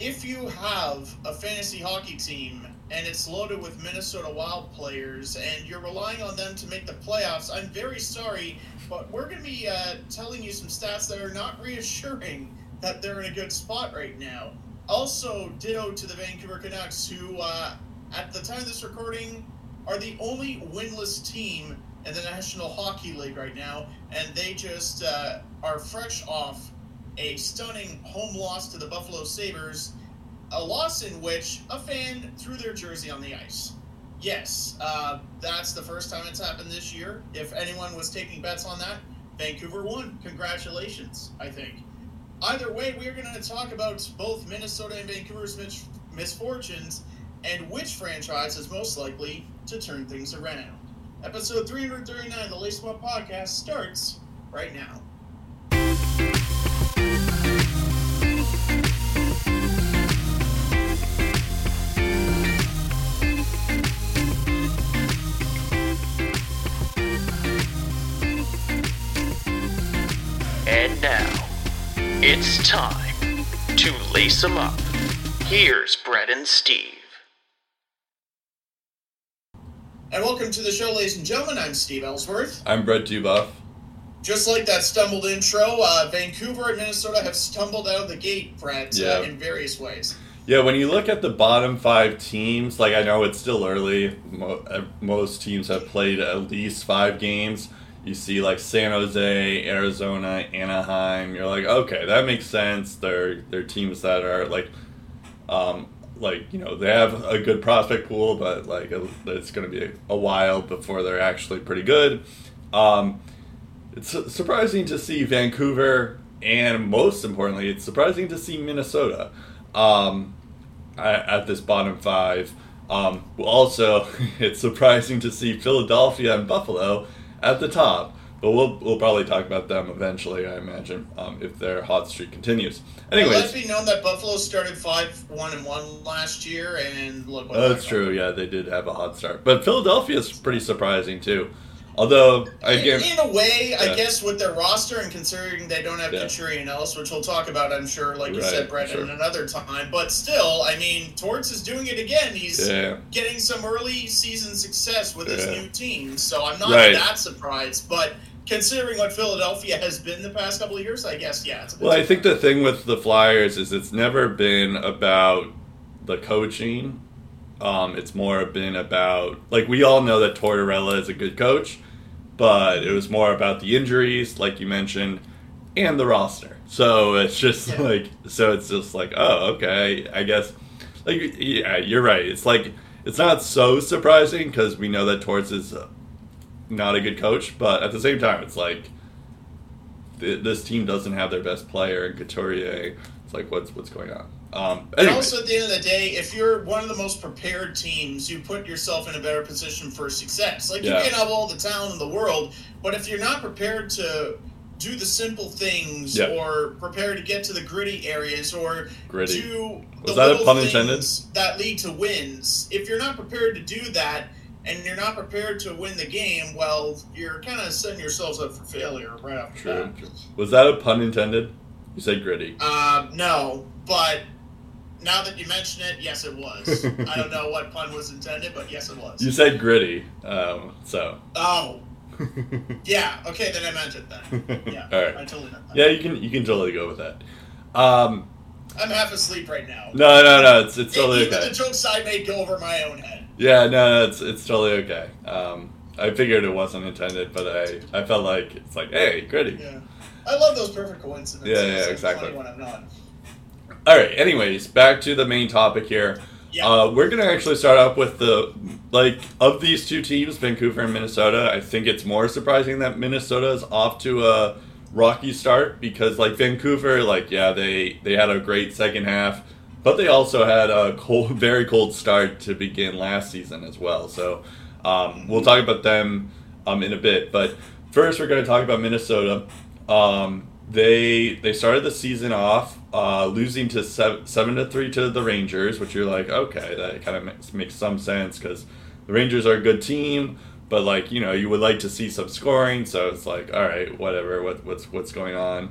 if you have a fantasy hockey team and it's loaded with Minnesota Wild players and you're relying on them to make the playoffs, I'm very sorry, but we're going to be uh, telling you some stats that are not reassuring that they're in a good spot right now. Also, ditto to the Vancouver Canucks, who, uh, at the time of this recording, are the only winless team in the National Hockey League right now, and they just uh, are fresh off a stunning home loss to the Buffalo Sabres, a loss in which a fan threw their jersey on the ice. Yes, uh, that's the first time it's happened this year. If anyone was taking bets on that, Vancouver won. Congratulations, I think. Either way, we're going to talk about both Minnesota and Vancouver's mis- misfortunes and which franchise is most likely to turn things around. Episode 339 of the Lace Up Podcast starts right now. It's time to lace 'em up. Here's Brett and Steve. And welcome to the show, ladies and gentlemen. I'm Steve Ellsworth. I'm Brett Dubuff. Just like that stumbled intro, uh, Vancouver and Minnesota have stumbled out of the gate, Brett, Yeah. uh, in various ways. Yeah, when you look at the bottom five teams, like I know it's still early. Mo- uh, most teams have played at least five games. You see, like San Jose, Arizona, Anaheim. You're like, okay, that makes sense. They're they're teams that are like, um, like you know, they have a good prospect pool, but like it's going to be a, while before they're actually pretty good. Um, it's surprising to see Vancouver, and most importantly, it's surprising to see Minnesota um, at, at this bottom five. Um, also, it's surprising to see Philadelphia and Buffalo at the top, but we'll we'll probably talk about them eventually, I imagine, um, if their hot streak continues. Now, let Anyways, it be known that Buffalo started five one and one last year, and look. What oh, that's true. Yeah, they did have a hot start, but Philadelphia is pretty surprising too. Although again, in, in a way, I guess with their roster and considering they don't have Yeah. Couturier and Ellis, which we'll talk about, I'm sure, like you Right, said, Brett, sure. in another time. But still, I mean, Torts is doing it again. He's yeah. getting some early season success with his new team, so I'm not Right. that surprised. But considering what Philadelphia has been the past couple of years, I guess yeah. It's a bit Well, I think the thing with the Flyers is it's never been about the coaching. Um, it's more been about like we all know that Tortorella is a good coach, but it was more about the injuries, like you mentioned, and the roster. So it's just Yeah. like so it's just like oh okay I guess like yeah you're right. It's like it's not so surprising because we know that Torts is uh, not a good coach, but at the same time it's like th- this team doesn't have their best player in Couturier. It's like what's what's going on. Um, And anyway, also, at the end of the day, if you're one of the most prepared teams, you put yourself in a better position for success. Like, Yeah. you can have all the talent in the world, but if you're not prepared to do the simple things Yeah. or prepare to get to the gritty areas or Gritty. do Was the that a little pun things intended? that lead to wins, if you're not prepared to do that and you're not prepared to win the game, well, you're kind of setting yourselves up for failure right off the true. bat. Was that a pun intended? You said gritty. Uh, no, but now that you mention it, yes, it was. I don't know what pun was intended, but yes, it was. You said gritty. Um, so. oh, yeah. Okay, then I meant it then. Yeah, All right. I totally meant that. Yeah, you can you can totally go with that. Um, I'm half asleep right now. no, no, no. It's it's totally Even okay. the jokes I made go over my own head. Yeah, no, no, it's it's totally okay. Um, I figured it wasn't intended, but I I felt like it's like hey, gritty. Yeah. I love those perfect coincidences. Yeah, yeah, exactly. When I'm not. All right. Anyways, back to the main topic here. Yeah. Uh, we're gonna actually start off with the like of these two teams, Vancouver and Minnesota. I think it's more surprising that Minnesota is off to a rocky start because like Vancouver, like yeah, they they had a great second half, but they also had a cold, very cold start to begin last season as well. So um, we'll talk about them um, in a bit, but first we're gonna talk about Minnesota. Um, they they started the season off uh, losing to seven, seven to three to the Rangers, which you're like, okay, that kind of makes, makes some sense because the Rangers are a good team, but like you know you would like to see some scoring, so it's like, all right, whatever, what, what's what's going on?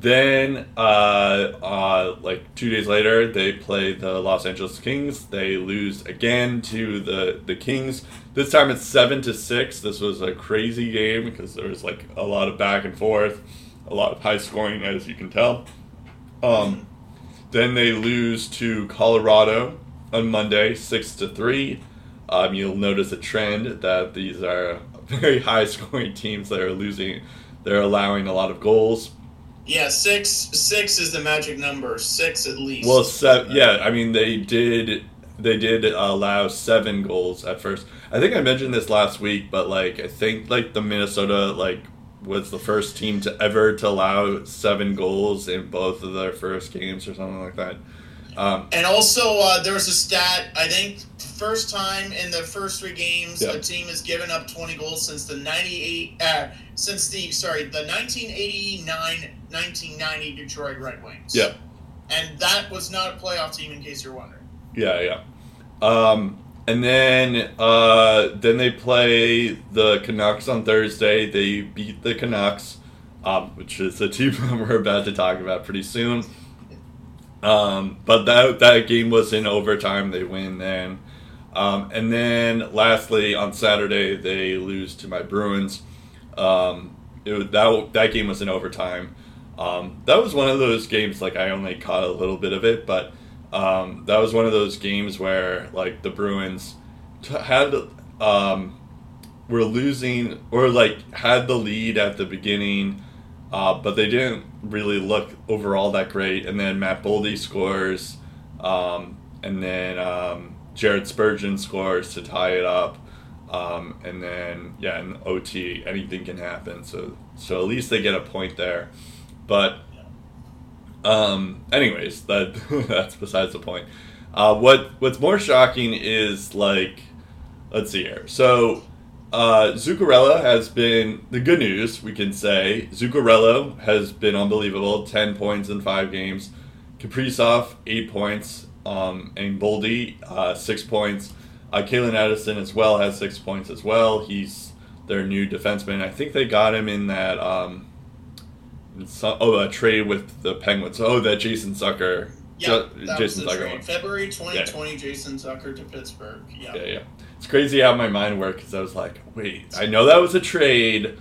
then, uh, uh, like two days later, they play the Los Angeles Kings. They lose again to the the Kings. This time it's seven to six. This was a crazy game because there was like a lot of back and forth, a lot of high scoring, as you can tell. Um, then they lose to Colorado on Monday, six to three. Um, you'll notice a trend that these are very high scoring teams that are losing. They're allowing a lot of goals. Yeah, six six is the magic number. Six at least. Well, se- yeah, I mean they did they did allow seven goals at first. I think I mentioned this last week, but like I think like the Minnesota like was the first team to ever to allow seven goals in both of their first games or something like that. Um, and also, uh, there was a stat. I think first time in the first three games, Yeah. a team has given up 20 goals since the 98. Uh, since the sorry, the 1989-1990 Detroit Red Wings. Yeah. And that was not a playoff team, in case you're wondering. Yeah, yeah. Um, and then uh, then they play the Canucks on Thursday. They beat the Canucks, um, which is a team we're about to talk about pretty soon. Um, but that that game was in overtime. They win then. Um, and then lastly on Saturday they lose to my Bruins. Um, it that that game was in overtime. Um, that was one of those games like I only caught a little bit of it, but um, that was one of those games where like the Bruins t- had um, were losing or like had the lead at the beginning, uh, but they didn't really look overall that great. And then Matt Boldy scores, um, and then um, Jared Spurgeon scores to tie it up. Um, and then yeah, in OT, anything can happen. So so at least they get a point there. But um, anyways, that that's besides the point. Uh, what what's more shocking is like, let's see here. So uh, Zuccarello has been the good news. We can say Zuccarello has been unbelievable. Ten points in five games. Kaprizov eight points. Um, and Boldy uh, six points. Uh, Calen Addison as well has six points as well. He's their new defenseman. I think they got him in that. Um, so, oh, a trade with the Penguins. Oh, that Jason Zucker. Yeah, that Jason was the Zucker trade. February 2020, Jason Zucker to Pittsburgh. Yeah. Yeah, yeah. It's crazy how my mind worked because I was like, wait, I know that was a trade.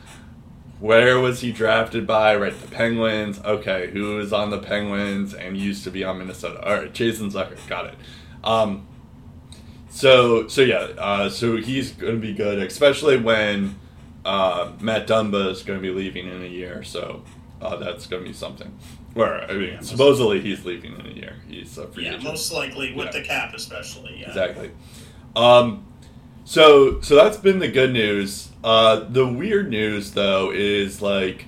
Where was he drafted by? Right, the Penguins. Okay, who was on the Penguins and used to be on Minnesota? All right, Jason Zucker. Got it. Um, so, so yeah, uh, so he's going to be good, especially when uh, Matt Dumba is going to be leaving in a year. So uh, that's going to be something. Where I mean, supposedly he's leaving in a year. He's a free Yeah, agent. most likely with Yeah. the cap, especially. Yeah. Exactly. Um, so so that's been the good news. Uh, the weird news though is like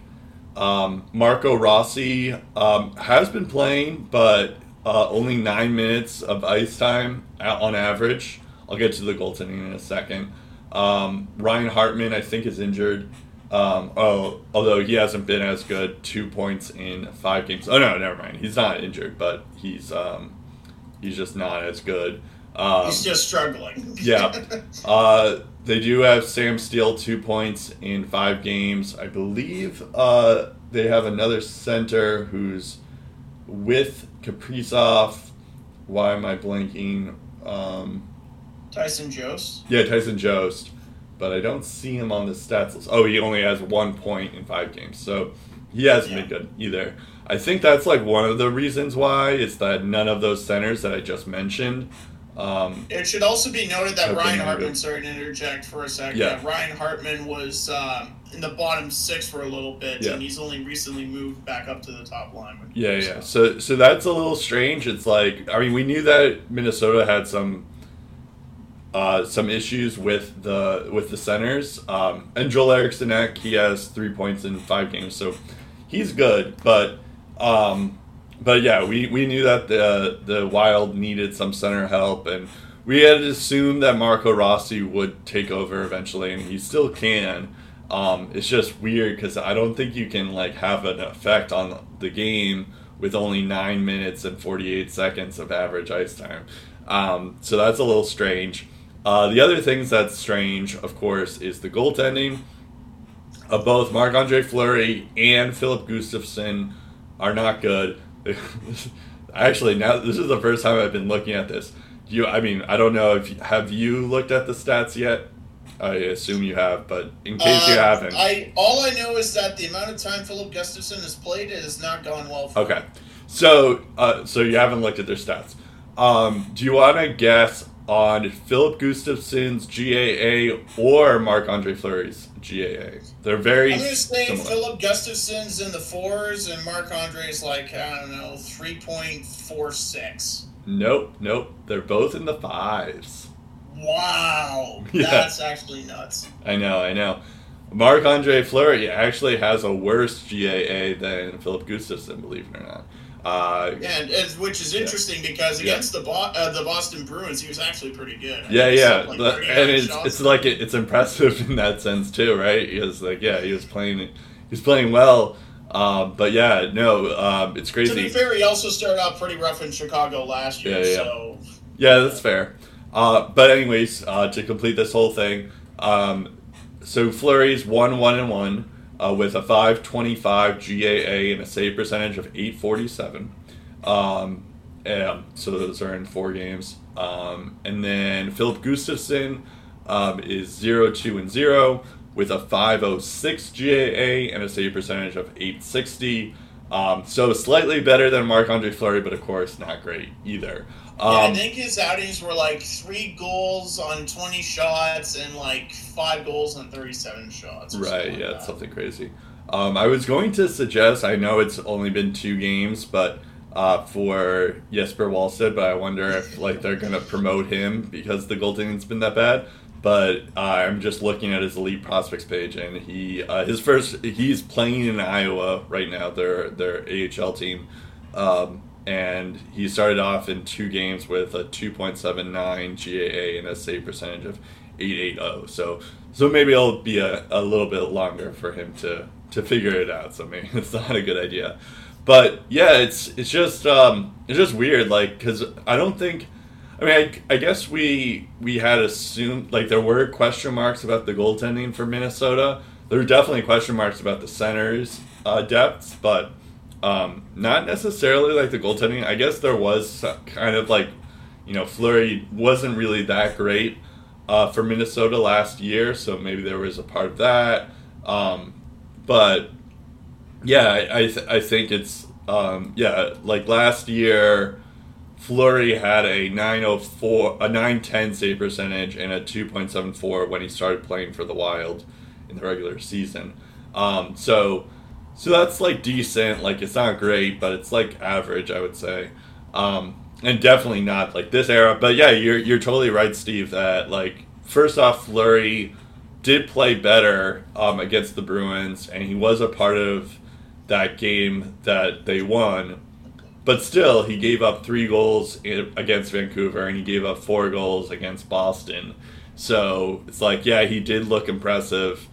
um, Marco Rossi um, has been playing, but uh, only nine minutes of ice time on average. I'll get to the goaltending in a second. Um, Ryan Hartman, I think, is injured. Um, oh, although he hasn't been as good, two points in five games. Oh no, never mind. He's not injured, but he's um, he's just not as good. Um, He's just struggling. yeah. Uh, they do have Sam Steel two points in five games. I believe uh, they have another center who's with Kaprizov. Why am I blanking? Um, Tyson Jost. yeah, Tyson Jost, but I don't see him on the stats list. Oh, he only has one point in five games, so he hasn't Yeah. been good either. I think that's like one of the reasons why is that none of those centers that I just mentioned. Um, It should also be noted that Ryan Hartman, sorry to interject for a second. Yeah. Ryan Hartman was um, in the bottom six for a little bit, Yeah. and he's only recently moved back up to the top line. Yeah, yeah. So so that's a little strange. It's like I mean we knew that Minnesota had some uh, some issues with the with the centers. Um, and Joel Eriksson Ek, he has three points in five games, so he's good. But um, but yeah, we, we knew that the the Wild needed some center help, and we had assumed that Marco Rossi would take over eventually, and he still can. Um, it's just weird because I don't think you can like have an effect on the game with only nine minutes and forty eight seconds of average ice time. Um, so that's a little strange. Uh, the other things that's strange, of course, is the goaltending of both Marc Andre Fleury and Filip Gustavsson are not good. Actually, now this is the first time I've been looking at this. You, I mean, I don't know if have you looked at the stats yet. I assume you have, but in case you Uh, haven't, I all I know is that the amount of time Filip Gustavsson has played it has not gone well. For Okay, so uh, so you haven't looked at their stats. Um, do you want to guess on Filip Gustavsson's GAA or Marc Andre Fleury's GAA? They're very I'm going to say similar. Filip Gustavsson's in the fours and Marc Andre's like I don't know three point four six. Nope, nope. They're both in the fives. Wow, Yeah. that's actually nuts. I know, I know. Marc Andre Fleury actually has a worse GAA than Filip Gustavsson, believe it or not. Uh, And it's, which is interesting because Yeah. against the Bo- uh, the Boston Bruins, he was actually pretty good. I Yeah, yeah, like, but- and it's it's like it, it's impressive in that sense too, right? Because like yeah, he was playing he's playing well, um, but yeah, no, um, it's to be crazy. fair, he also started out pretty rough in Chicago last year. Yeah, yeah. So Yeah, that's fair. Uh, but anyways, uh, to complete this whole thing, um, so Fleury's one one and one uh, with a five twenty five GAA and a save percentage of eight forty seven. Um, and so those are in four games. Um, and then Filip Gustavsson um, is zero two and zero with a five oh six GAA and a save percentage of eight sixty. Um, so slightly better than Marc Andre Fleury, but of course not great either. Yeah, I Um, think his outings were like three goals on twenty shots and like five goals on thirty-seven shots. or Right, yeah, like it's something crazy. Um, I was going to suggest, I know it's only been two games, but uh, for Jesper Wallstedt, but I wonder if like they're gonna promote him because the goaltending's been that bad. But uh, I'm just looking at his elite prospects page, and he uh, his first he's playing in Iowa right now, their their AHL team, um, and he started off in two games with a 2.79 GAA and a save percentage of 880. So so maybe it'll be a, a little bit longer for him to to figure it out. So maybe it's not a good idea. But yeah, it's it's just um, it's just weird, like because I don't think. I mean, I, I guess we we had assumed like there were question marks about the goaltending for Minnesota. There were definitely question marks about the centers uh, depths, but um, not necessarily like the goaltending. I guess there was kind of like, you know, Fleury wasn't really that great uh, for Minnesota last year, so maybe there was a part of that. Um, but yeah, I I, th- I think it's um, yeah like last year. Fleury had a 904 a 910 save percentage and a 2.74 when he started playing for the Wild in the regular season. Um, so so that's like decent. Like it's not great, but it's like average, I would say. Um, and definitely not like this era. But yeah, you're you're totally right, Steve. That like first off, Fleury did play better um, against the Bruins, and he was a part of that game that they won. But still, he gave up three goals i- against Vancouver, and he gave up four goals against Boston. So it's like, yeah, he did look impressive,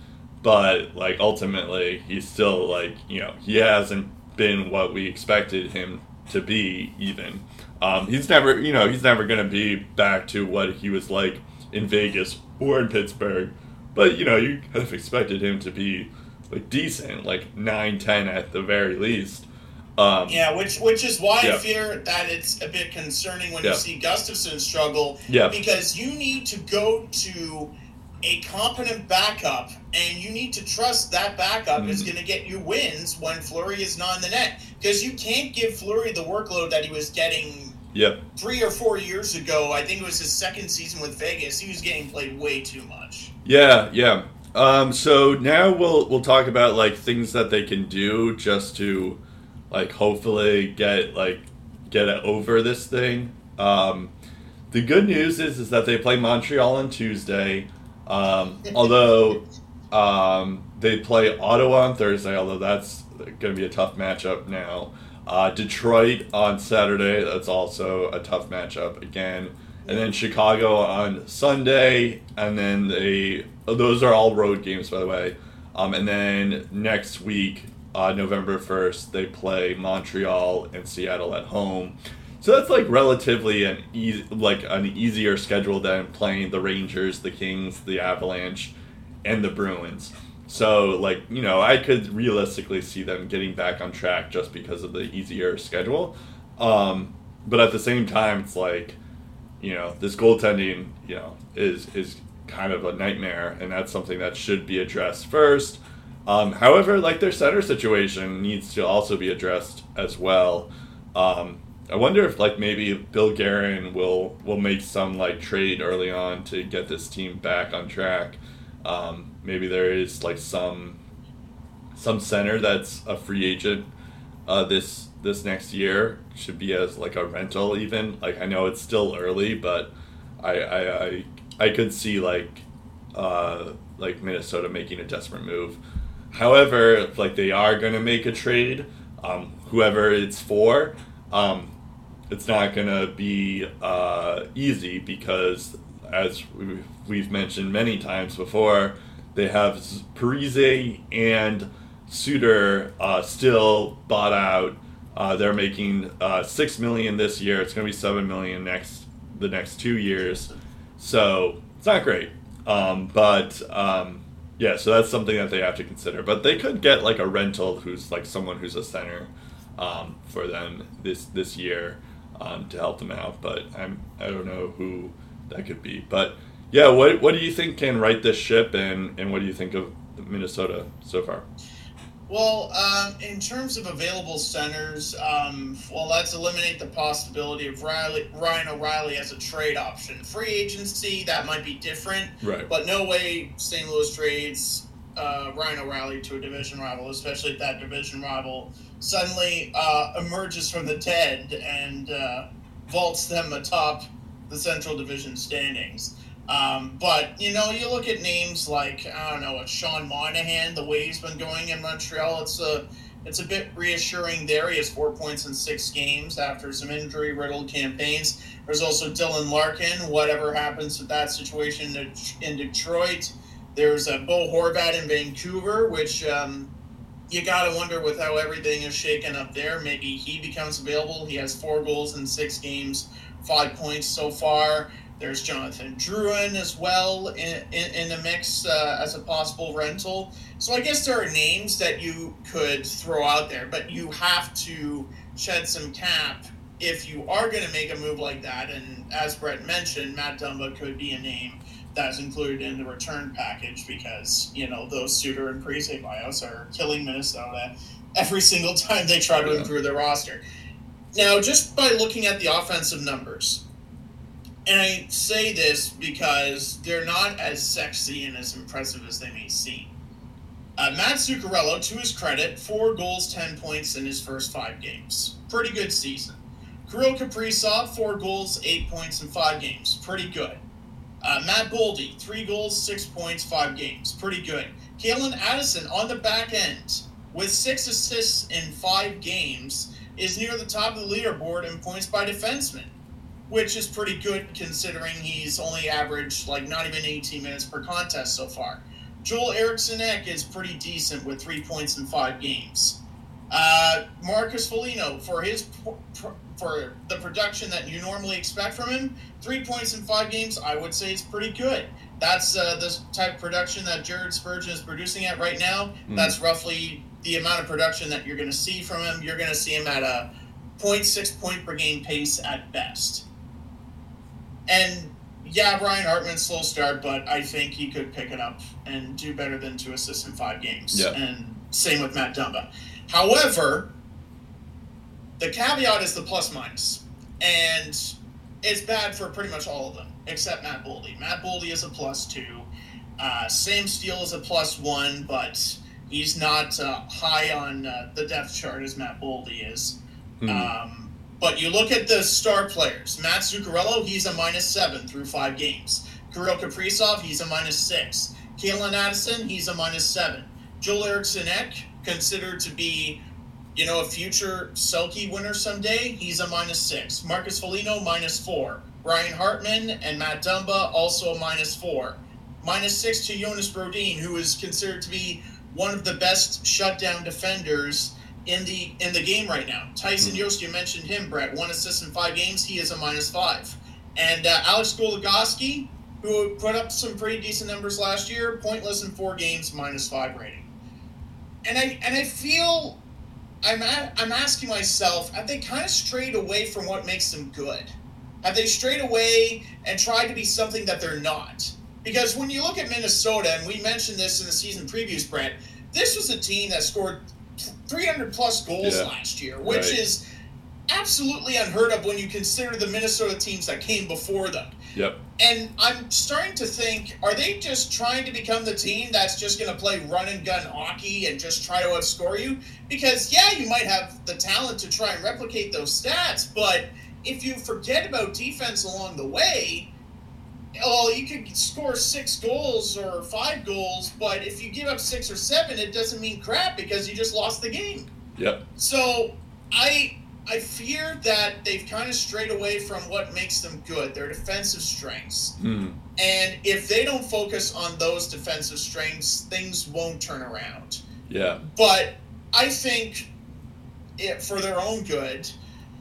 but like ultimately, he's still like, you know, he hasn't been what we expected him to be. Even um, he's never, you know, he's never going to be back to what he was like in Vegas or in Pittsburgh. But you know, you kind of expected him to be like decent, like 9, 10 at the very least. Um, Yeah, which which is why Yeah. I fear that it's a bit concerning when Yeah. you see Gustavsson struggle. Yeah. Because you need to go to a competent backup, and you need to trust that backup is Mhm. going to get you wins when Fleury is not in the net. Because you can't give Fleury the workload that he was getting Yep. three or four years ago. I think it was his second season with Vegas. He was getting played way too much. Yeah, yeah. Um, so now we'll we'll talk about like things that they can do just to like hopefully get like get over this thing. Um, the good news is is that they play Montreal on Tuesday. Um, although um, they play Ottawa on Thursday, although that's going to be a tough matchup now. Uh, Detroit on Saturday, that's also a tough matchup again. And then Chicago on Sunday, and then they those are all road games by the way. Um, and then next week, uh, November first, they play Montreal and Seattle at home. So that's like relatively an easy, like an easier schedule than playing the Rangers, the Kings, the Avalanche, and the Bruins. so like you know, I could realistically see them getting back on track just because of the easier schedule. Um, but at the same time, it's like you know this goaltending you know is is kind of a nightmare, and that's something that should be addressed first. Um, however, like their center situation needs to also be addressed as well. Um, I wonder if like maybe Bill Guerin will will make some like trade early on to get this team back on track. Um, maybe there is like some some center that's a free agent uh, this this next year should be as like a rental even. Like I know it's still early, but I I I, I could see like uh, like Minnesota making a desperate move. However, like they are going to make a trade, um, whoever it's for, um, it's not going to be uh, easy because, as we've mentioned many times before, they have Parise and Suter uh, still bought out. Uh, they're making uh, six million this year. It's going to be seven million next the next two years. So it's not great, um, but um, yeah, so that's something that they have to consider. But they could get like a rental who's like someone who's a center um, for them this this year um, to help them out. But I'm I don't know who that could be. But yeah, what what do you think can right this ship, and and what do you think of Minnesota so far? Well, um, in terms of available centers, um, well, let's eliminate the possibility of Riley, Ryan O'Reilly as a trade option. Free agency, that might be different. Right. But no way St. Louis trades uh, Ryan O'Reilly to a division rival, especially if that division rival suddenly uh, emerges from the dead and uh, vaults them atop the Central Division standings. Um, but you know, you look at names like I don't know, Sean Monahan. The way he's been going in Montreal, it's a it's a bit reassuring there. He has four points in six games after some injury riddled campaigns. There's also Dylan Larkin. Whatever happens with that situation in Detroit, there's a Bo Horvat in Vancouver, which um, you got to wonder with how everything is shaken up there. Maybe he becomes available. He has four goals in six games, five points so far. There's Jonathan Drouin as well in, in, in the mix uh, as a possible rental. So I guess there are names that you could throw out there, but you have to shed some cap if you are going to make a move like that. And as Brett mentioned, Matt Dumba could be a name that's included in the return package because, you know, those Suter and Parise bios are killing Minnesota every single time they try to yeah. improve their roster. Now, just by looking at the offensive numbers, and I say this because they're not as sexy and as impressive as they may seem. Uh, Matt Zuccarello, to his credit, four goals, 10 points in his first five games. Pretty good season. Kirill Kaprizov, four goals, eight points in five games. Pretty good. Uh, Matt Boldy, three goals, six points, five games. Pretty good. Calen Addison on the back end with six assists in five games is near the top of the leaderboard in points by defenseman which is pretty good considering he's only averaged like not even 18 minutes per contest so far. Joel Eriksson Ek is pretty decent with three points in five games. Uh, Marcus Foligno, for his for the production that you normally expect from him, three points in five games, I would say is pretty good. That's uh, the type of production that Jared Spurgeon is producing at right now. Mm. That's roughly the amount of production that you're going to see from him. You're going to see him at a 0.6 point per game pace at best. And yeah, Brian Hartman slow start, but I think he could pick it up and do better than two assists in five games. Yeah. And same with Matt Dumba. However, the caveat is the plus minus, and it's bad for pretty much all of them except Matt Boldy. Matt Boldy is a plus two. Uh, Sam Steel is a plus one, but he's not uh, high on uh, the depth chart as Matt Boldy is. Mm. Um, but you look at the star players. Matt Zuccarello, he's a minus seven through five games. Kirill Kaprizov, he's a minus six. Calen Addison, he's a minus seven. Joel Eriksson Ek, considered to be, you know, a future Selke winner someday, he's a minus six. Marcus Foligno, minus four. Ryan Hartman and Matt Dumba, also a minus four. Minus six to Jonas Brodin, who is considered to be one of the best shutdown defenders in the in the game right now. Tyson mm-hmm. Jost, you mentioned him, Brett. One assist in five games. He is a minus five. And uh, Alex Goligoski, who put up some pretty decent numbers last year, pointless in four games, minus five rating. And I and I feel I'm a, I'm asking myself, have they kind of strayed away from what makes them good? Have they strayed away and tried to be something that they're not? Because when you look at Minnesota, and we mentioned this in the season previews, Brent, this was a team that scored 300 plus goals Yeah. last year, which Right. is absolutely unheard of when you consider the Minnesota teams that came before them. Yep. And I'm starting to think, are they just trying to become the team that's just going to play run and gun hockey and just try to outscore you? Because, yeah, you might have the talent to try and replicate those stats, but if you forget about defense along the way, well, you could score six goals or five goals, but if you give up six or seven, it doesn't mean crap because you just lost the game. Yep. So I I fear that they've kind of strayed away from what makes them good, their defensive strengths. Hmm. And if they don't focus on those defensive strengths, things won't turn around. Yeah. But I think it, for their own good,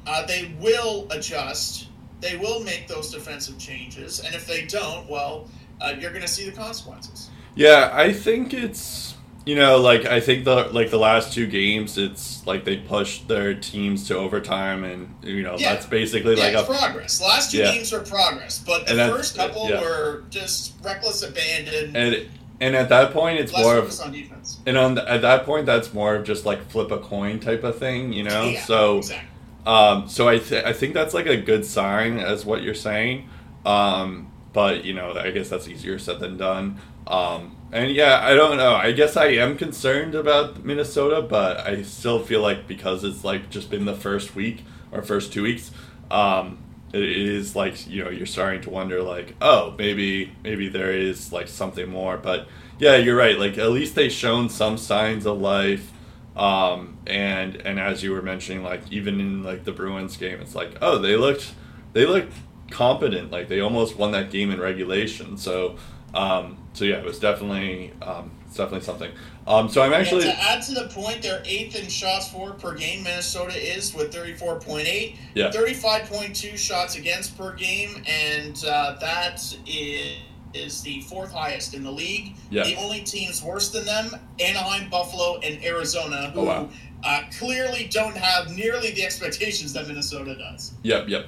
uh, they will adjust. They will make those defensive changes. And if they don't, well, uh, you're going to see the consequences. Yeah, I think it's you know like I think the like the last two games it's like they pushed their teams to overtime and you know Yeah. that's basically Yeah, like a progress. Last two Yeah. games were progress, but the first couple were just reckless abandon. and and at that point it's more of focus on defense. and on the, at that point that's more of just like flip a coin type of thing you know so exactly. Um, so I, th- I think that's like a good sign as what you're saying. Um, but you know, I guess that's easier said than done. Um, and yeah, I don't know. I guess I am concerned about Minnesota, but I still feel like because it's like just been the first week or first two weeks, um, it is like you know you're starting to wonder like oh maybe maybe there is like something more. But yeah, you're right. Like at least they've shown some signs of life um, and and as you were mentioning like even in like the bruins game it's like oh they looked they looked competent like they almost won that game in regulation so um, so yeah it was definitely um, it's definitely something um, so i'm actually yeah, to add to the point, they're eighth in shots for per game. Minnesota is with thirty four point eight. Yeah. Thirty five point two shots against per game, and uh, that is is the fourth highest in the league. Yeah. The only teams worse than them: Anaheim, Buffalo, and Arizona, who Oh, wow. uh, clearly don't have nearly the expectations that Minnesota does, yep yep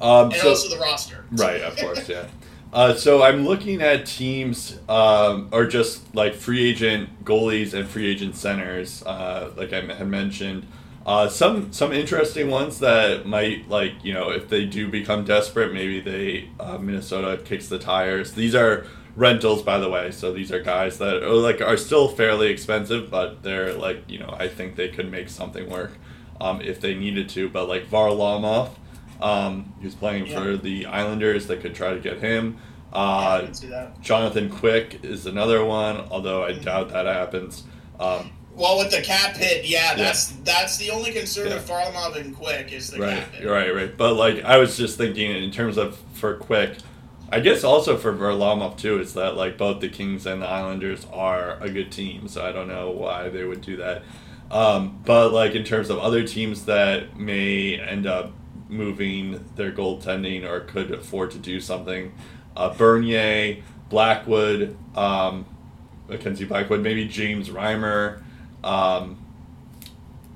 um, and so also the roster. Right, of course, yeah. Uh, so I'm looking at teams, um, or just like free agent goalies and free agent centers, uh, like I had mentioned. Uh, some some interesting ones that might like you know if they do become desperate, maybe they uh, Minnesota kicks the tires. These are rentals, by the way, so these are guys that are like are still fairly expensive, but they're like you know I think they could make something work um, if they needed to. But like Varlamov, um, who's playing Yeah. for the Islanders. They could try to get him. Uh, can see that. Jonathan Quick is another one, although. I doubt that happens. Um, Well, with the cap hit, yeah, Yeah. that's that's the only concern Yeah. of Varlamov and Quick is the right, cap hit. right, right. But like, I was just thinking in terms of for Quick, I guess also for Varlamov too. Is that like both the Kings and the Islanders are a good team, so I don't know why they would do that. Um, but like in terms of other teams that may end up moving their goaltending or could afford to do something, uh, Bernier, Blackwood, um, Mackenzie Blackwood, maybe James Reimer. Um,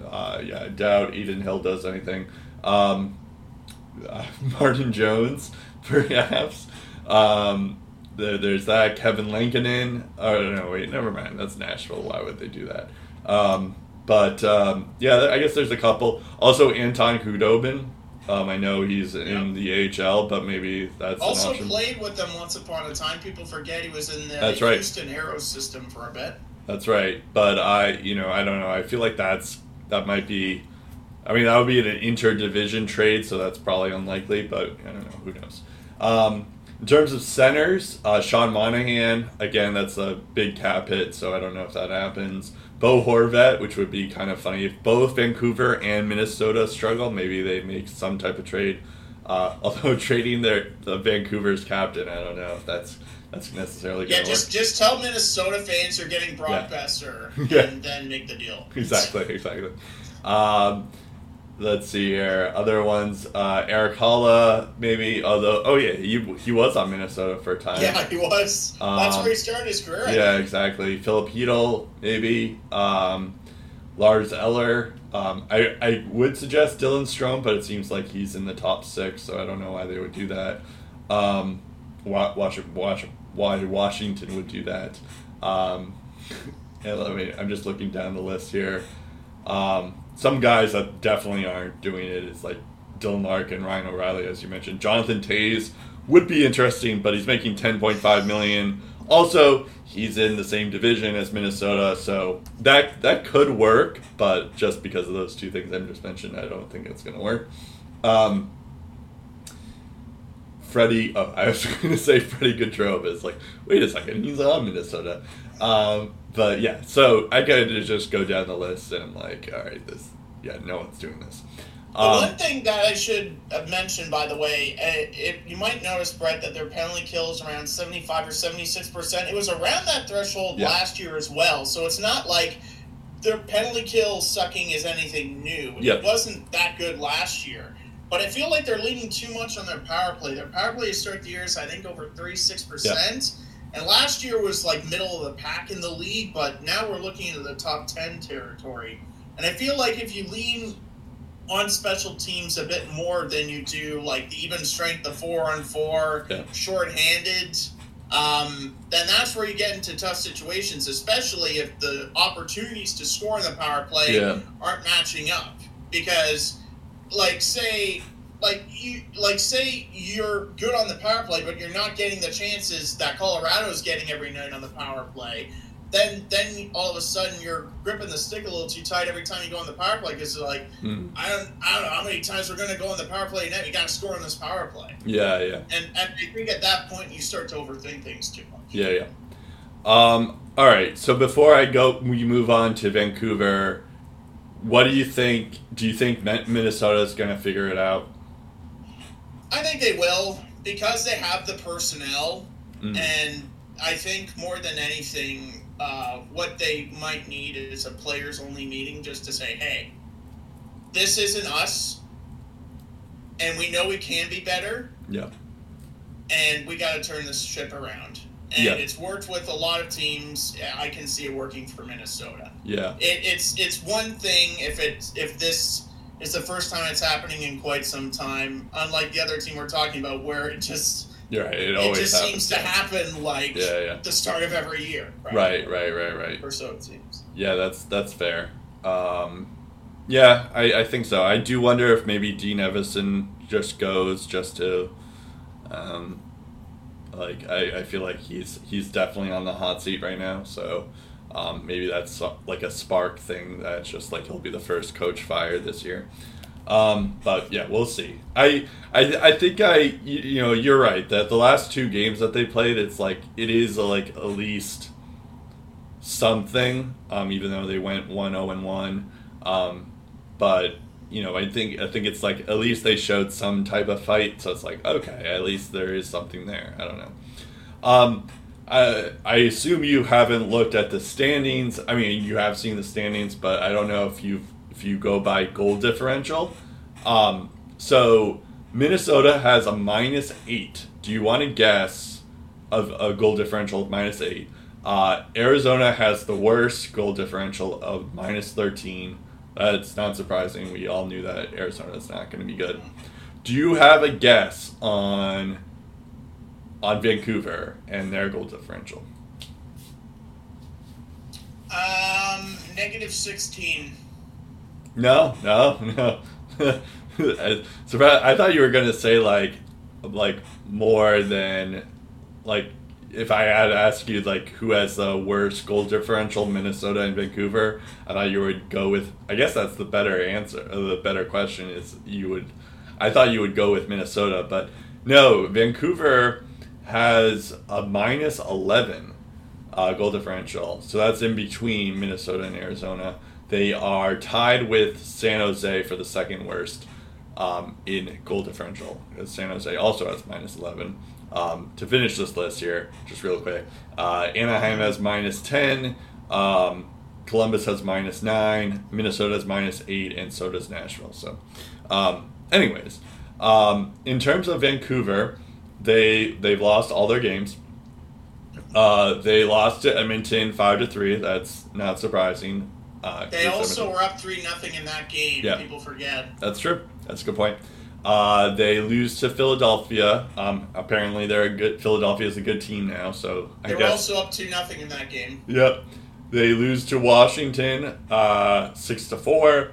uh, yeah, I doubt Adin Hill does anything. Um, uh, Martin Jones, perhaps. Um, there, there's that. Kevin Lankinen. Oh, no, wait, never mind. That's Nashville. Why would they do that? Um, but um, yeah, I guess there's a couple. Also, Anton Khudobin. Um, I know he's in the AHL, but maybe that's Also played with them once upon a time. People forget he was in the That's right. Houston Aeros system for a bit. That's right. But I, you know, I don't know. I feel like that's that might be. I mean, that would be an interdivision trade, so that's probably unlikely. But I don't know. Who knows? Um, in terms of centers, uh, Sean Monahan again. That's a big cap hit, so I don't know if that happens. Bo Horvat, which would be kind of funny if both Vancouver and Minnesota struggle. Maybe they make some type of trade. Uh, although trading their the Vancouver's captain, I don't know if that's that's necessarily Yeah, just work. just tell Minnesota fans you're getting Brock Yeah. Boeser Yeah. and then make the deal. exactly, exactly. Um, let's see here. Other ones, uh, Erik Haula, maybe. Although, oh yeah, he, he was on Minnesota for a time. Yeah, he was. That's Um, where he started his career. Yeah, exactly. Philip Hedel, maybe. Um, Lars Eller. Um, I, I would suggest Dylan Strome, but it seems like he's in the top six, so I don't know why they would do that. Um, why, watch, watch, why Washington would do that. Um, and let me, I'm just looking down the list here. Um, some guys that definitely aren't doing it is like Dylan Larkin, Ryan O'Reilly, as you mentioned. Jonathan Toews would be interesting, but he's making 10.5 million. Also, he's in the same division as Minnesota, so that that could work. But just because of those two things I just mentioned, I don't think it's going to work. Um, Freddie, oh, I was going to say Freddie Gaudreau, but it's like, wait a second, he's on Minnesota. Um, but yeah, so I got to just go down the list and I'm like, all right, this, yeah, no one's doing this. The Um, one thing that I should have mentioned, by the way, uh, it, you might notice, Brett, that their penalty kills around 75 or 76%. It was around that threshold Yeah. last year as well. So it's not like their penalty kill sucking is anything new. Yep. It wasn't that good last year. But I feel like they're leaning too much on their power play. Their power play to start the year is, I think, over 36%. And last year was like middle of the pack in the league, but now we're looking into the top 10 territory. And I feel like if you lean on special teams a bit more than you do like the even strength, the four on four, Yeah. short-handed. Um, then that's where you get into tough situations, especially if the opportunities to score in the power play Yeah. aren't matching up. Because, like, say, like you, like say you're good on the power play, but you're not getting the chances that Colorado's getting every night on the power play then then all of a sudden you're gripping the stick a little too tight every time you go on the power play because like mm, I don't I don't know how many times we're gonna go on the power play net. We got to score on this power play, yeah, yeah. and and I think at that point you start to overthink things too much. Yeah, yeah. Um, all right. So before I go, we move on to Vancouver. What do you think? Do you think Minnesota is going to figure it out? I think they will because they have the personnel, Mm. and I think more than anything, uh, what they might need is a players only meeting just to say, hey, this isn't us, and we know we can be better. Yeah. and we got to turn this ship around. And Yeah. it's worked with a lot of teams. I can see it working for Minnesota. Yeah. It, it's it's one thing if it's if this is the first time it's happening in quite some time. Unlike the other team we're talking about, where it just You're right. It it, always just happens. seems to happen like Yeah, yeah. the start of every year. Right, right, right, right. Or so it seems. Yeah, that's that's fair. Um, yeah, I, I think so. I do wonder if maybe Dean Evason just goes just to, um, like I, I feel like he's he's definitely on the hot seat right now. So um, maybe that's like a spark thing that's just like he'll be the first coach fired this year. Um, but yeah, we'll see. I, I I think I you, know you're right that the last two games that they played, it's like it is like at least something, um, even though they went 1 0 and 1. Um, but, you know, I think I think it's like at least they showed some type of fight. So it's like, okay, at least there is something there. I don't know. Um, I, I assume you haven't looked at the standings. I mean, you have seen the standings, but I don't know if you if you go by goal differential. Um, so Minnesota has a minus eight. Do you want to guess of a goal differential of minus eight? Uh, Arizona has the worst goal differential of minus 13. That's not surprising. We all knew that Arizona's not going to be good. Do you have a guess on on Vancouver and their goal differential? Um, negative sixteen. No, no, no. I, I thought you were going to say like like more than like if I had asked you like who has the worst goal differential, Minnesota and Vancouver, I thought you would go with. I guess that's the better answer. Or the better question is you would. I thought you would go with Minnesota, but no. Vancouver has a minus eleven uh, goal differential, so that's in between Minnesota and Arizona. They are tied with San Jose for the second worst um, in goal differential. San Jose also has minus 11. Um, to finish this list here, just real quick, uh, Anaheim has minus 10. Um, Columbus has minus nine, Minnesota has minus eight, and so does Nashville. So, um, anyways, um, in terms of Vancouver, they they've lost all their games. Uh, they lost to Edmonton five to three. That's not surprising. Uh, They also Edmonton. were up three nothing in that game. Yeah. People forget. That's true. That's a good point. Uh, they lose to Philadelphia. Um, apparently, they're a good. Philadelphia is a good team now. So I They were guess. also up two nothing in that game. Yep. They lose to Washington uh, six to four.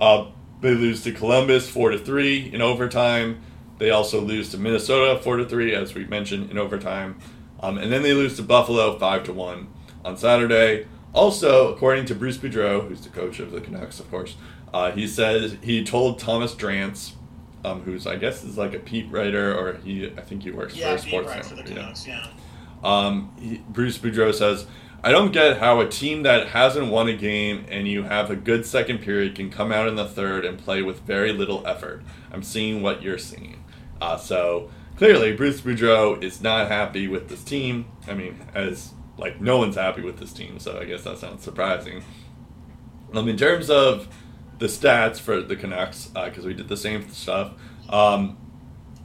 Uh, they lose to Columbus four to three in overtime. They also lose to Minnesota four to three, as we mentioned in overtime, um, and then they lose to Buffalo five to one on Saturday. Also, according to Bruce Boudreau, who's the coach of the Canucks, of course, uh, he says he told Thomas Drance, um, who's I guess is like a Pete writer, or he I think he works Yeah, for a beat sports right for the. Canucks. Yeah. Um, he, Bruce Boudreau says, I don't get how a team that hasn't won a game and you have a good second period can come out in the third and play with very little effort. I'm seeing what you're seeing. Uh, so clearly, Bruce Boudreau is not happy with this team. I mean, as like no one's happy with this team, so I guess that's not surprising. Um, in terms of the stats for the Canucks, because we did the same stuff, um,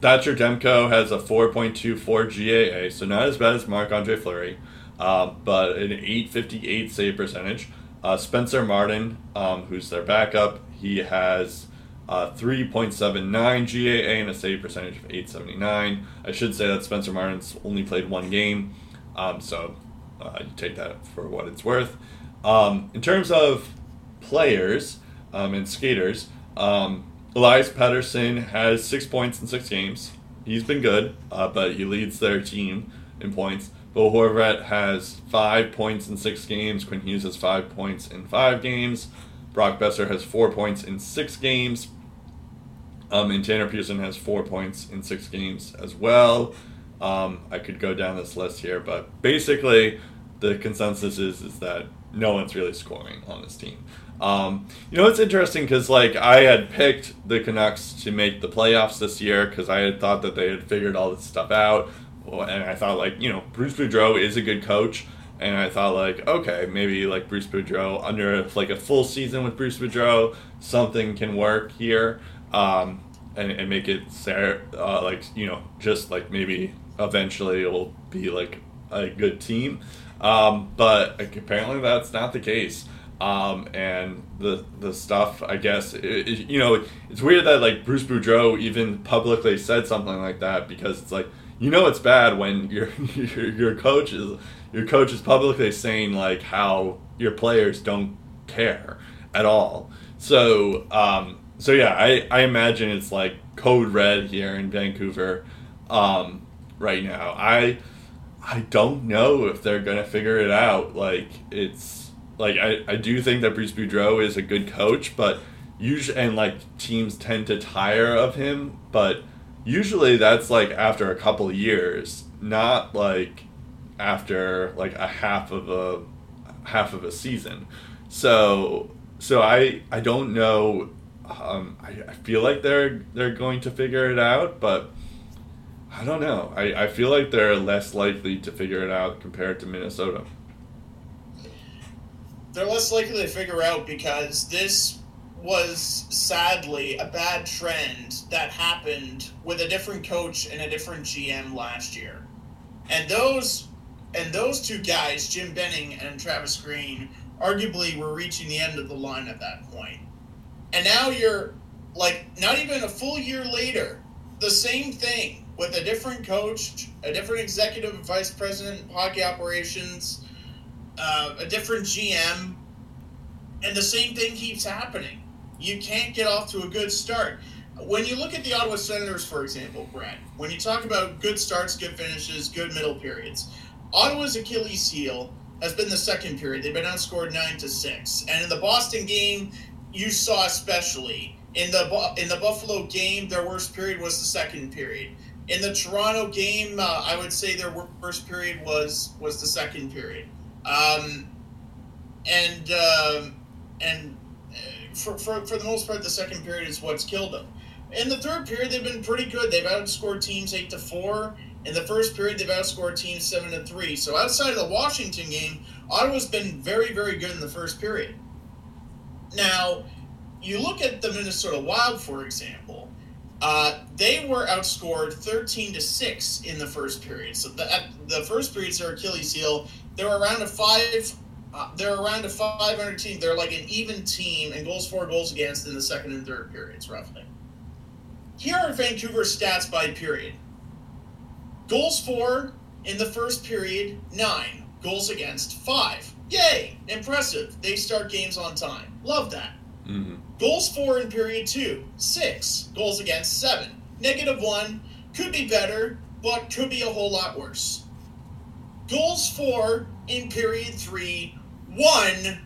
Thatcher Demko has a 4.24 GAA, so not as bad as Marc Andre Fleury, uh, but an 858 save percentage. Uh, Spencer Martin, um, who's their backup, he has uh, 3.79 GAA and a save percentage of 879. I should say that Spencer Martin's only played one game, um, so uh, you take that for what it's worth. Um, in terms of players um, and skaters, um, Elias Pettersson has six points in six games. He's been good, uh, but he leads their team in points. Bo Horvat has five points in six games. Quinn Hughes has five points in five games. Brock Boeser has four points in six games. Um, and Tanner Pearson has four points in six games as well. Um, I could go down this list here, but basically, the consensus is is that no one's really scoring on this team. Um, you know, it's interesting because like I had picked the Canucks to make the playoffs this year because I had thought that they had figured all this stuff out, and I thought like you know Bruce Boudreau is a good coach, and I thought like okay maybe like Bruce Boudreau under like a full season with Bruce Boudreau something can work here. Um, and, and make it uh, like you know, just like maybe eventually it'll be like a good team. Um, but apparently that's not the case. Um, and the the stuff, I guess, it, it- you know, it's weird that like Bruce Boudreau even publicly said something like that because it's like you know it's bad when your your, your coach is your coach is publicly saying like how your players don't care at all. So um, so yeah, I, I imagine it's like code red here in Vancouver um, right now. I I don't know if they're gonna figure it out. Like it's like I, I do think that Bruce Boudreau is a good coach, but usually and like teams tend to tire of him, but usually that's like after a couple years, not like after like a half of a half of a season. So so I I don't know. Um, I, I feel like they're they're going to figure it out, but I don't know. I, I feel like they're less likely to figure it out compared to Minnesota. They're less likely to figure out because this was sadly a bad trend that happened with a different coach and a different GM last year. And those and those two guys, Jim Benning and Travis Green, arguably were reaching the end of the line at that point. And now you're like not even a full year later, the same thing with a different coach, a different executive vice president hockey operations, uh, a different GM, and the same thing keeps happening. You can't get off to a good start. When you look at the Ottawa Senators, for example, Brad, when you talk about good starts, good finishes, good middle periods, Ottawa's Achilles heel has been the second period. They've been outscored nine to six, and in the Boston game, you saw especially in the in the Buffalo game, their worst period was the second period. In the Toronto game, uh, I would say their worst period was was the second period. Um, and um, and uh, for, for, for the most part, the second period is what's killed them. In the third period, they've been pretty good. They've outscored teams eight to four, In the first period, they've outscored teams seven to three. So outside of the Washington game, Ottawa's been very, very good in the first period. Now, you look at the Minnesota Wild, for example. Uh, they were outscored 13 to 6 in the first period. So the, the first period's their Achilles heel. They were around a five. Uh, they're around a 500 team. They're like an even team and goals for, goals against in the second and third periods, roughly. Here are Vancouver's stats by period. Goals for in the first period, nine. Goals against, five. Yay! Impressive. They start games on time. Love that. Mm-hmm. Goals for in period two, six. Goals against, seven. Negative one. Could be better, but could be a whole lot worse. Goals for in period three, one.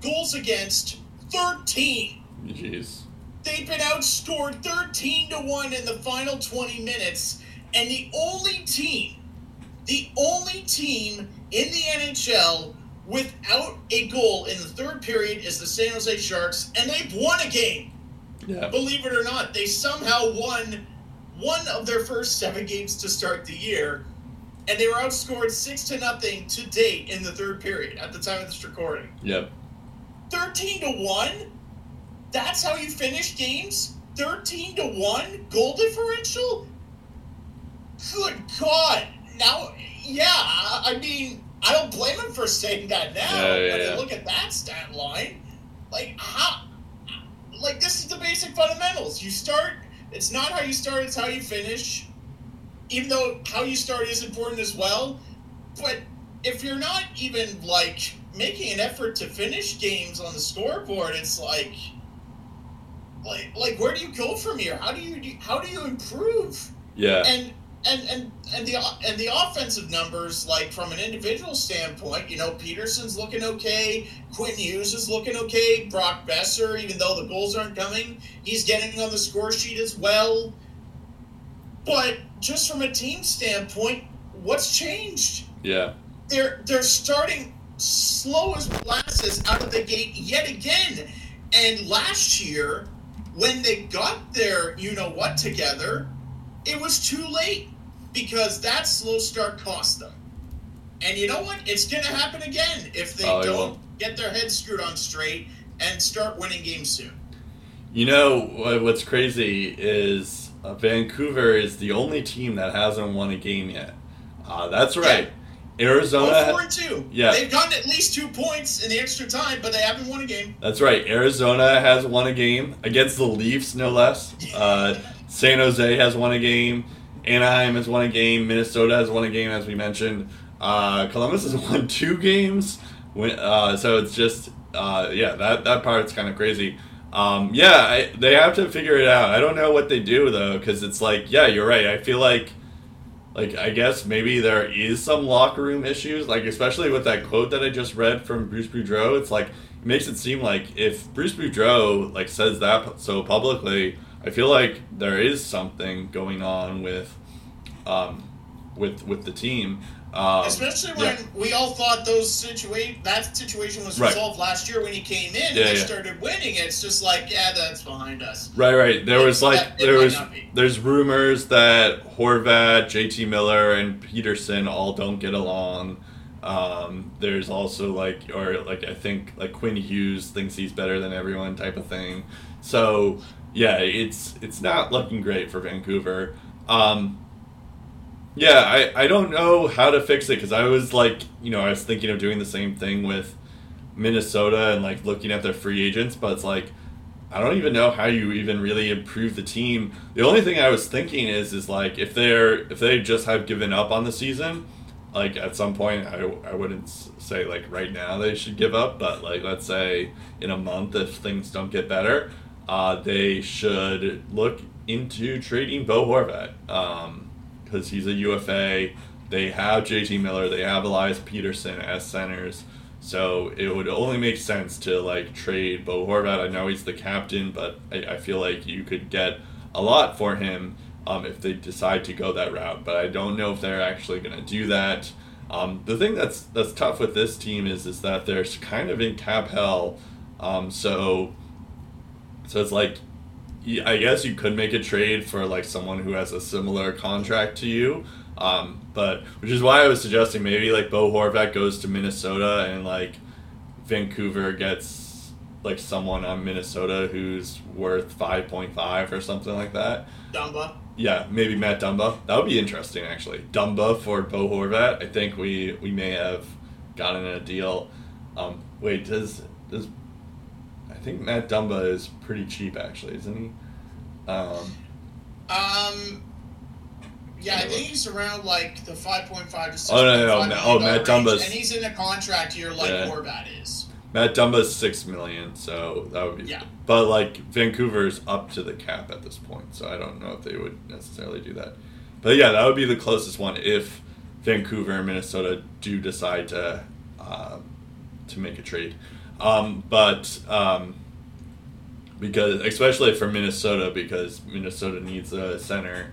Goals against, 13. Jeez. They've been outscored 13 to 1 in the final 20 minutes, and the only team, the only team in the NHL without a goal in the third period is the San Jose Sharks, and they've won a game. Yeah. Believe it or not, they somehow won one of their first seven games to start the year, and they were outscored six to nothing to date in the third period at the time of this recording. Yep. 13 to 1? That's how you finish games? 13 to 1 goal differential? Good God. Now, yeah, I mean, I don't blame him for saying that now. Yeah, yeah, when yeah. look at that stat line, like, how? Like, this is the basic fundamentals. You start, it's not how you start, it's how you finish. Even though how you start is important as well. But if you're not even, like, making an effort to finish games on the scoreboard, it's like, like, like where do you go from here? How do you how do you improve? Yeah. And and and and the and the offensive numbers, like from an individual standpoint, you know, Pettersson's looking okay. Quinn Hughes is looking okay. Brock Boeser, even though the goals aren't coming, he's getting on the score sheet as well. But just from a team standpoint, what's changed? yeah. they're they're starting slow as molasses out of the gate yet again. And last year, when they got their you know what together, it was too late because that slow start cost them. And you know what? It's going to happen again if they Oh, don't get their heads screwed on straight and start winning games soon. You know what's crazy is uh, Vancouver is the only team that hasn't won a game yet. Uh, that's right. Oh, Arizona. four and two. Yeah. They've gotten at least two points in the extra time, but they haven't won a game. That's right. Arizona has won a game against the Leafs, no less. Uh, San Jose has won a game. Anaheim has won a game. Minnesota has won a game, as we mentioned. Uh, Columbus has won two games. When- Uh, so it's just, uh, yeah, that, that part's kind of crazy. Um, yeah, I, they have to figure it out. I don't know what they do, though, because it's like, yeah, you're right. I feel like like I guess maybe there is some locker room issues, like especially with that quote that I just read from Bruce Boudreau. It's like it makes it seem like if Bruce Boudreau like says that so publicly, I feel like there is something going on with um, with with the team. Um, Especially when yeah. we all thought those situation that situation was Right. resolved last year when he came in and they yeah. started winning. It's just like, yeah, that's behind us. Right, right. There was like it there was there's rumors that Horvat, JT Miller, and Pettersson all don't get along. Um, there's also like or like I think like Quinn Hughes thinks he's better than everyone type of thing. So yeah, it's it's not looking great for Vancouver. Um, yeah, I, I don't know how to fix it because I was like you know I was thinking of doing the same thing with Minnesota and like looking at their free agents, but it's like I don't even know how you even really improve the team. The only thing I was thinking is is like if they're if they just have given up on the season, like at some point I, I wouldn't say like right now they should give up, but like let's say in a month if things don't get better, uh, they should look into trading Bo Horvat because he's a UFA. They have JT Miller, they have Elias Pettersson as centers. So it would only make sense to like trade Bo Horvat. I know he's the captain, but I, I feel like you could get a lot for him um, if they decide to go that route. But I don't know if they're actually going to do that. Um, the thing that's that's tough with this team is is that they're kind of in cap hell. Um, so so it's like I guess you could make a trade for like someone who has a similar contract to you. Um, but which is why I was suggesting maybe like Bo Horvat goes to Minnesota and like Vancouver gets like someone on Minnesota who's worth five point five or something like that. Dumba. Yeah, maybe Matt Dumba. That would be interesting actually. Dumba for Bo Horvat. I think we we may have gotten a deal. Um, wait, does does I think Matt Dumba is pretty cheap actually, isn't he? Um, Um. Yeah, I think he's around like the five point five to six. Oh, no, no, no. Oh, Matt Dumba's- and he's in a contract year like Yeah. Horvat is. Matt Dumba's six million, so that would be. Yeah. But like Vancouver's up to the cap at this point, so I don't know if they would necessarily do that. But yeah, that would be the closest one if Vancouver and Minnesota do decide to uh, to make a trade. Um, but um, because especially for Minnesota, because Minnesota needs a center.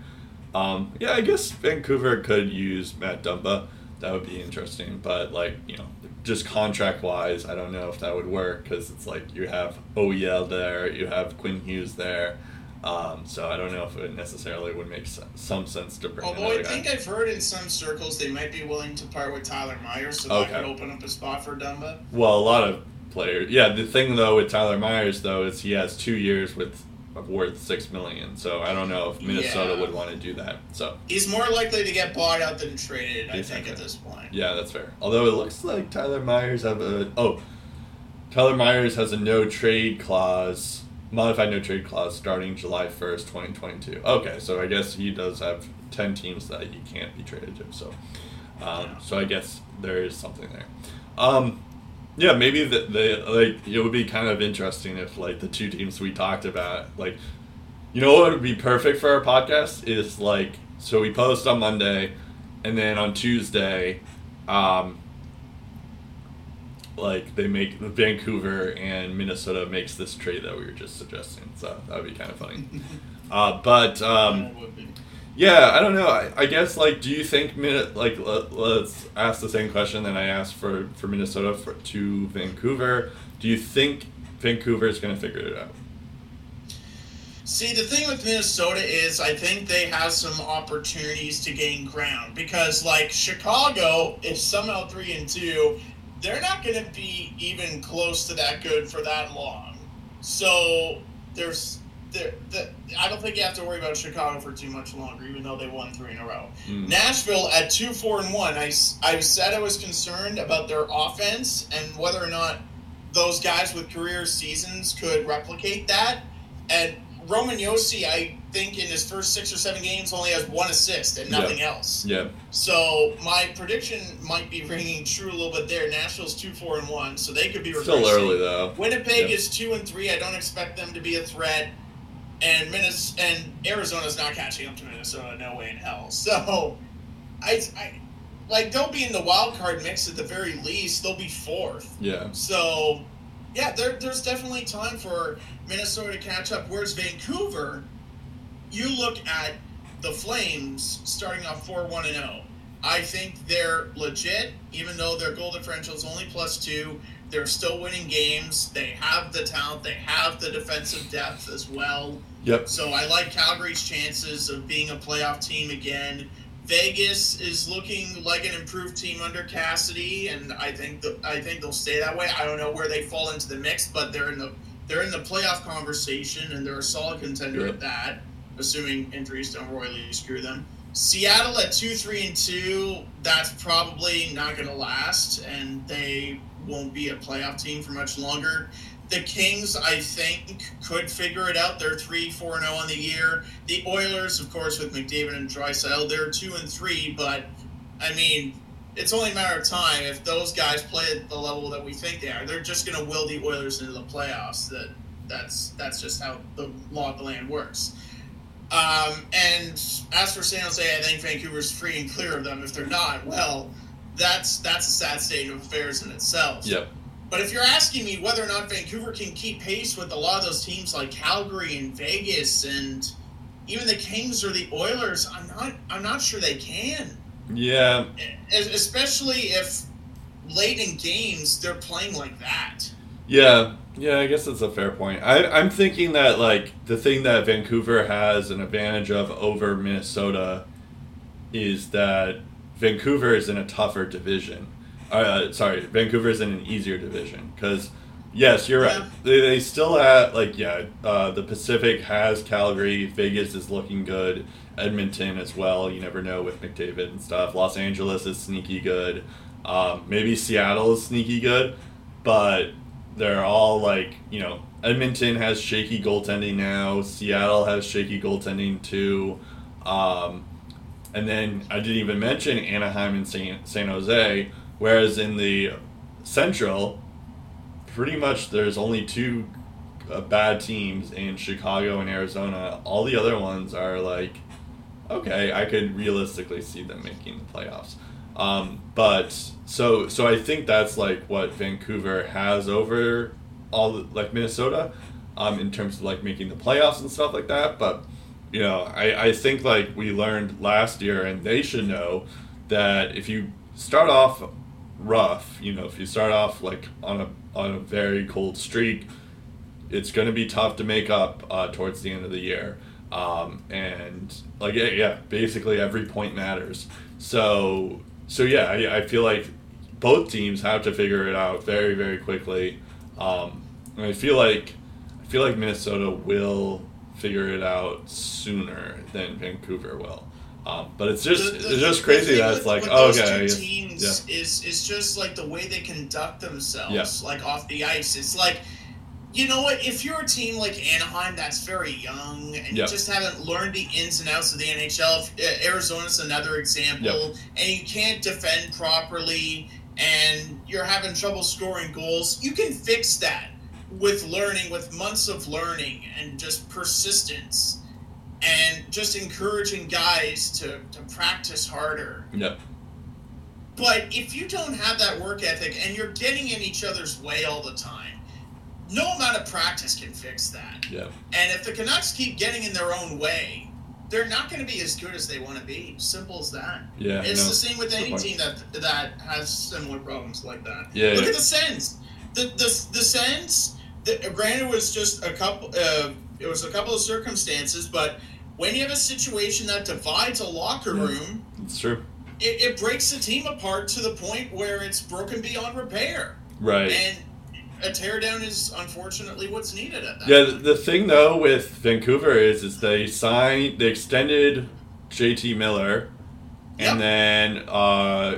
Um, yeah, I guess Vancouver could use Matt Dumba. That would be interesting, but like you know, just contract wise, I don't know if that would work because it's like you have OEL there, you have Quinn Hughes there, um, so I don't know if it necessarily would make s- some sense to bring Although I guy. think I've heard in some circles they might be willing to part with Tyler Myers, so that could open up a spot for Dumba. Well, a lot of players. Yeah, the thing though with Tyler Myers though is he has two years with worth six million. So I don't know if Minnesota Yeah. would want to do that. So He's more likely to get bought out than traded, I think, think at this point. yeah, that's fair. Although it looks like Tyler Myers have a oh, Tyler Myers has a no trade clause, modified no trade clause starting July first, twenty twenty two. Okay, so I guess he does have ten teams that he can't be traded to. So, um, Yeah. so I guess there is something there. Um, Yeah, maybe the, the like it would be kind of interesting if like the two teams we talked about like you know what would be perfect for our podcast is like so we post on Monday and then on Tuesday um like they make Vancouver and Minnesota makes this trade that we were just suggesting. So that would be kind of funny. uh, but um It would be. Yeah, I don't know. I, I guess like, do you think like let, let's ask the same question that I asked for for Minnesota for to Vancouver. Do you think Vancouver is going to figure it out? See, the thing with Minnesota is I think they have some opportunities to gain ground because, like Chicago, if somehow three and two, they're not going to be even close to that good for that long. So there's I don't think you have to worry about Chicago for too much longer, even though they won three in a row. Mm. Nashville at two, four, and one. I I said I was concerned about their offense and whether or not those guys with career seasons could replicate that. And Roman Josi, I think in his first six or seven games, only has one assist and nothing else. Yeah, So my prediction might be ringing true a little bit there. Nashville's two, four, and one, so they could be still reversing. early though. Winnipeg Yeah. is two and three. I don't expect them to be a threat. And Minnes- and Arizona's not catching up to Minnesota, no way in hell. So, I, I like they'll be in the wild card mix at the very least. They'll be fourth. Yeah, So, yeah, there, there's definitely time for Minnesota to catch up. Whereas Vancouver, you look at the Flames starting off 4 1 and 0. I think they're legit, even though their goal differential is only plus two. They're still winning games. They have the talent, they have the defensive depth as well. yep, So I like Calgary's chances of being a playoff team again. Vegas is looking like an improved team under Cassidy, and I think the, I think they'll stay that way. I don't know where they fall into the mix, but they're in the they're in the playoff conversation, and they're a solid contender Yeah. at that, assuming injuries don't royally screw them. Seattle at two, three, and two. That's probably not going to last, and they won't be a playoff team for much longer. The Kings, I think, could figure it out. They're three, four, and zero on the year. The Oilers, of course, with McDavid and Draisaitl, they're two and three. But I mean, it's only a matter of time if those guys play at the level that we think they are. They're just going to will the Oilers into the playoffs. That that's that's just how the law of the land works. Um, and as for San Jose, I think Vancouver's free and clear of them. If they're not, well, that's that's a sad state of affairs in itself. yep. But if you're asking me whether or not Vancouver can keep pace with a lot of those teams like Calgary and Vegas and even the Kings or the Oilers, I'm not I'm not sure they can. Yeah, Especially if late in games they're playing like that. Yeah, yeah, I guess that's a fair point. I, I'm thinking that like the thing that Vancouver has an advantage of over Minnesota is that Vancouver is in a tougher division. Uh, sorry, Vancouver is in an easier division because yes, you're Yeah. right. They, they still have like yeah, uh, the Pacific has Calgary, Vegas is looking good, Edmonton as well. You never know with McDavid and stuff. Los Angeles is sneaky good. Um, maybe Seattle is sneaky good, but they're all like you know Edmonton has shaky goaltending now. Seattle has shaky goaltending too. Um, and then I didn't even mention Anaheim and San, San Jose. Whereas in the Central, pretty much there's only two uh, bad teams in Chicago and Arizona. All the other ones are like, okay, I could realistically see them making the playoffs. Um, but so so I think that's like what Vancouver has over all like Minnesota, um, in terms of like making the playoffs and stuff like that. But you know, I, I think like we learned last year, and they should know that if you start off rough, you know, if you start off like on a on a very cold streak, it's going to be tough to make up uh, towards the end of the year. Um, and like yeah, yeah, basically every point matters. So so yeah, I, I feel like both teams have to figure it out very very quickly. Um, and I feel like I feel like Minnesota will figure it out sooner than Vancouver will. Um, but it's just The- the- it's just crazy that it's like oh, okay two teams yeah is is just like the way they conduct themselves, Yeah. like off the ice. It's like, you know what? If you're a team like Anaheim that's very young and Yeah. you just haven't learned the ins and outs of the NHL, if- uh, Arizona's another example, and you can't defend properly and you're having trouble scoring goals, you can fix that with learning, with months of learning and just persistence. And just encouraging guys to, to practice harder. yeah But if you don't have that work ethic and you're getting in each other's way all the time, no amount of practice can fix that. yeah And if the Canucks keep getting in their own way, they're not going to be as good as they want to be. Simple as that. yeah it's no. the same with any team that that has similar problems like that. Yeah, Look yeah. at the Sens. The the the Sens. The, granted, it was just a couple. Uh, it was a couple of circumstances, but when you have a situation that divides a locker room, it's true it, it breaks the team apart to the point where it's broken beyond repair. right And a teardown is unfortunately what's needed at that. Yeah, the, the thing though with Vancouver is is they signed they extended JT Miller Yep. and then uh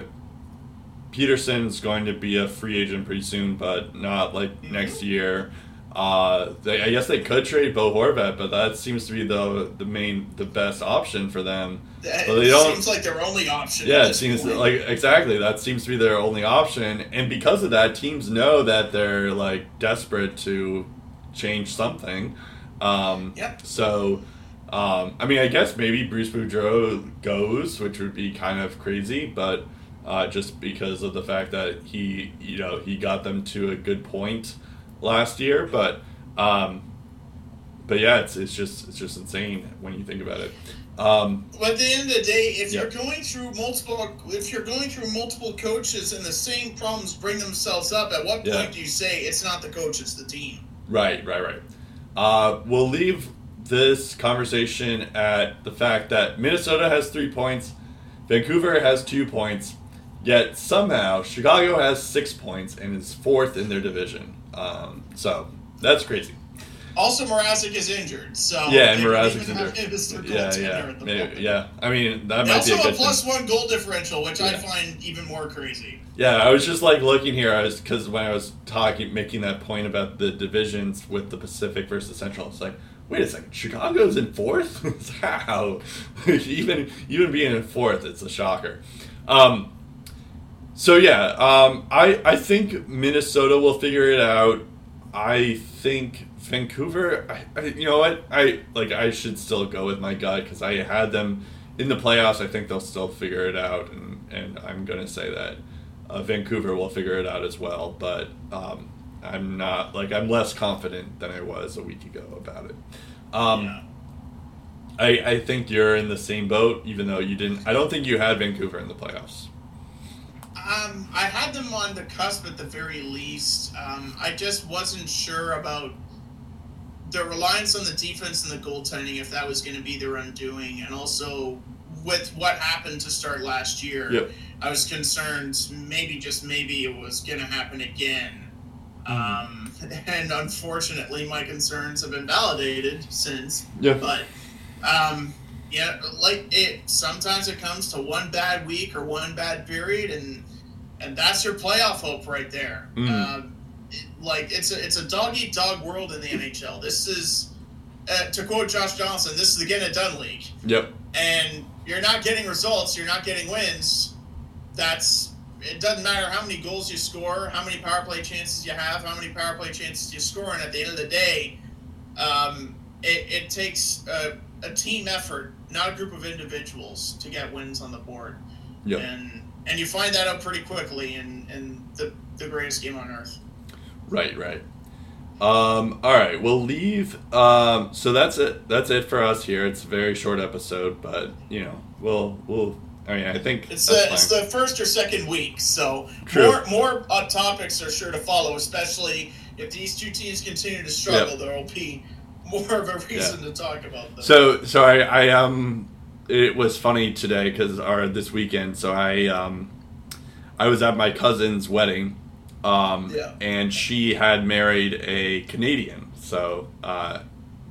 Pettersson's going to be a free agent pretty soon, but not like next year. Uh, they, I guess they could trade Bo Horvat, but that seems to be the the main the best option for them. That well, they don't- seems like their only option. Yeah, it seems point. like exactly that seems to be their only option, and because of that, teams know that they're like desperate to change something. Um, Yep. So, um, I mean, I guess maybe Bruce Boudreau goes, which would be kind of crazy, but uh, just because of the fact that he, you know, he got them to a good point last year, but. Um, but yeah, it's, it's just it's just insane when you think about it. Um, But at the end of the day, if Yeah. you're going through multiple, if you're going through multiple coaches and the same problems bring themselves up, at what Yeah. point do you say it's not the coach, it's the team? Right, right, right. Uh, we'll leave this conversation at the fact that Minnesota has three points, Vancouver has two points, yet somehow Chicago has six points and is fourth in their division. Um, so that's crazy. Also, Mrazek is injured, so Yeah, and Mrazek's injured. him as their Yeah, yeah, maybe, yeah. I mean, that might be also a have a plus one goal differential, which I find even more crazy. Yeah, I was just like looking here. I was because when I was talking, making that point about the divisions with the Pacific versus Central, it's like, wait a second, Chicago's in fourth. How? even even being in fourth, it's a shocker. Um, so yeah, um, I I think Minnesota will figure it out. I think Vancouver. I, I, you know what? I like. I should still go with my gut because I had them in the playoffs. I think they'll still figure it out, and and I'm gonna say that uh, Vancouver will figure it out as well. But um, I'm not like I'm less confident than I was a week ago about it. Um, yeah. I I think you're in the same boat, even though you didn't. I don't think you had Vancouver in the playoffs. Um, I had them on the cusp at the very least. Um, I just wasn't sure about the reliance on the defense and the goaltending if that was going to be their undoing, and also with what happened to start last year, Yep. I was concerned maybe just maybe it was going to happen again. Um, and unfortunately, my concerns have been validated since. Yeah. But um, yeah, like it. Sometimes it comes to one bad week or one bad period, and and that's your playoff hope right there. Mm. Um, it- like it's a it's a dog eat dog world in the NHL. This is, uh, to quote Josh Johnson, this is the get it done league Yep. and you're not getting results, you're not getting wins, that's it doesn't matter how many goals you score, how many power play chances you have, how many power play chances you score, and at the end of the day, um, it, it takes a, a team effort, not a group of individuals, to get wins on the board. Yep. And and you find that out pretty quickly in, in the, the greatest game on earth. Right, right. Um, all right, we'll leave. Um, so that's it. That's it for us here. It's a very short episode, but you know, we'll we'll. I mean, I think It's the, it's the first or second week, so True. more more uh, topics are sure to follow. Especially if these two teams continue to struggle, there will be more of a reason to talk about them. So so I, I um it was funny today because or this weekend. So I um I was at my cousin's wedding, um Yeah. and she had married a Canadian. So uh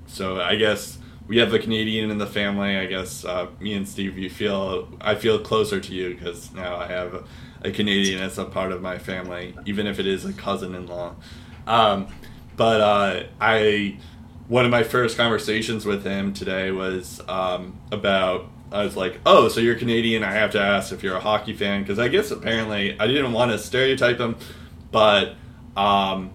so I guess we have a Canadian in the family. I guess uh, me and Steve, you feel I feel closer to you because now I have a, a Canadian as a part of my family, even if it is a cousin-in-law. Um, but uh, I one of my first conversations with him today was um, about I was like, "Oh, so you're Canadian? I have to ask if you're a hockey fan because I guess apparently I didn't want to stereotype him, but um,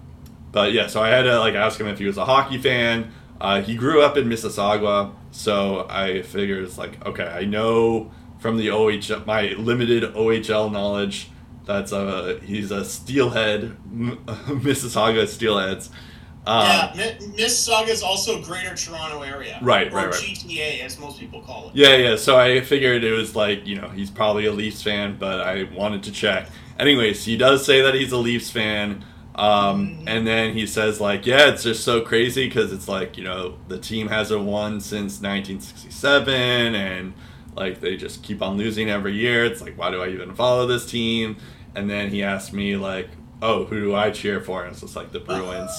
but yeah, so I had to like ask him if he was a hockey fan. Uh, he grew up in Mississauga, so I figured it's like okay, I know from the OHL my limited OHL knowledge that's a he's a steelhead, Mississauga Steelheads. Um, yeah, Mississauga is also Greater Toronto Area, Right, or right, right. GTA as most people call it. Yeah, yeah. So I figured it was like, you know, he's probably a Leafs fan, but I wanted to check. Anyways, he does say that he's a Leafs fan. Um, and then he says, like, yeah, it's just so crazy because it's like, you know, the team hasn't won since 1967 and like they just keep on losing every year. It's like, why do I even follow this team? And then he asked me, like, oh, who do I cheer for? And it's just like the Bruins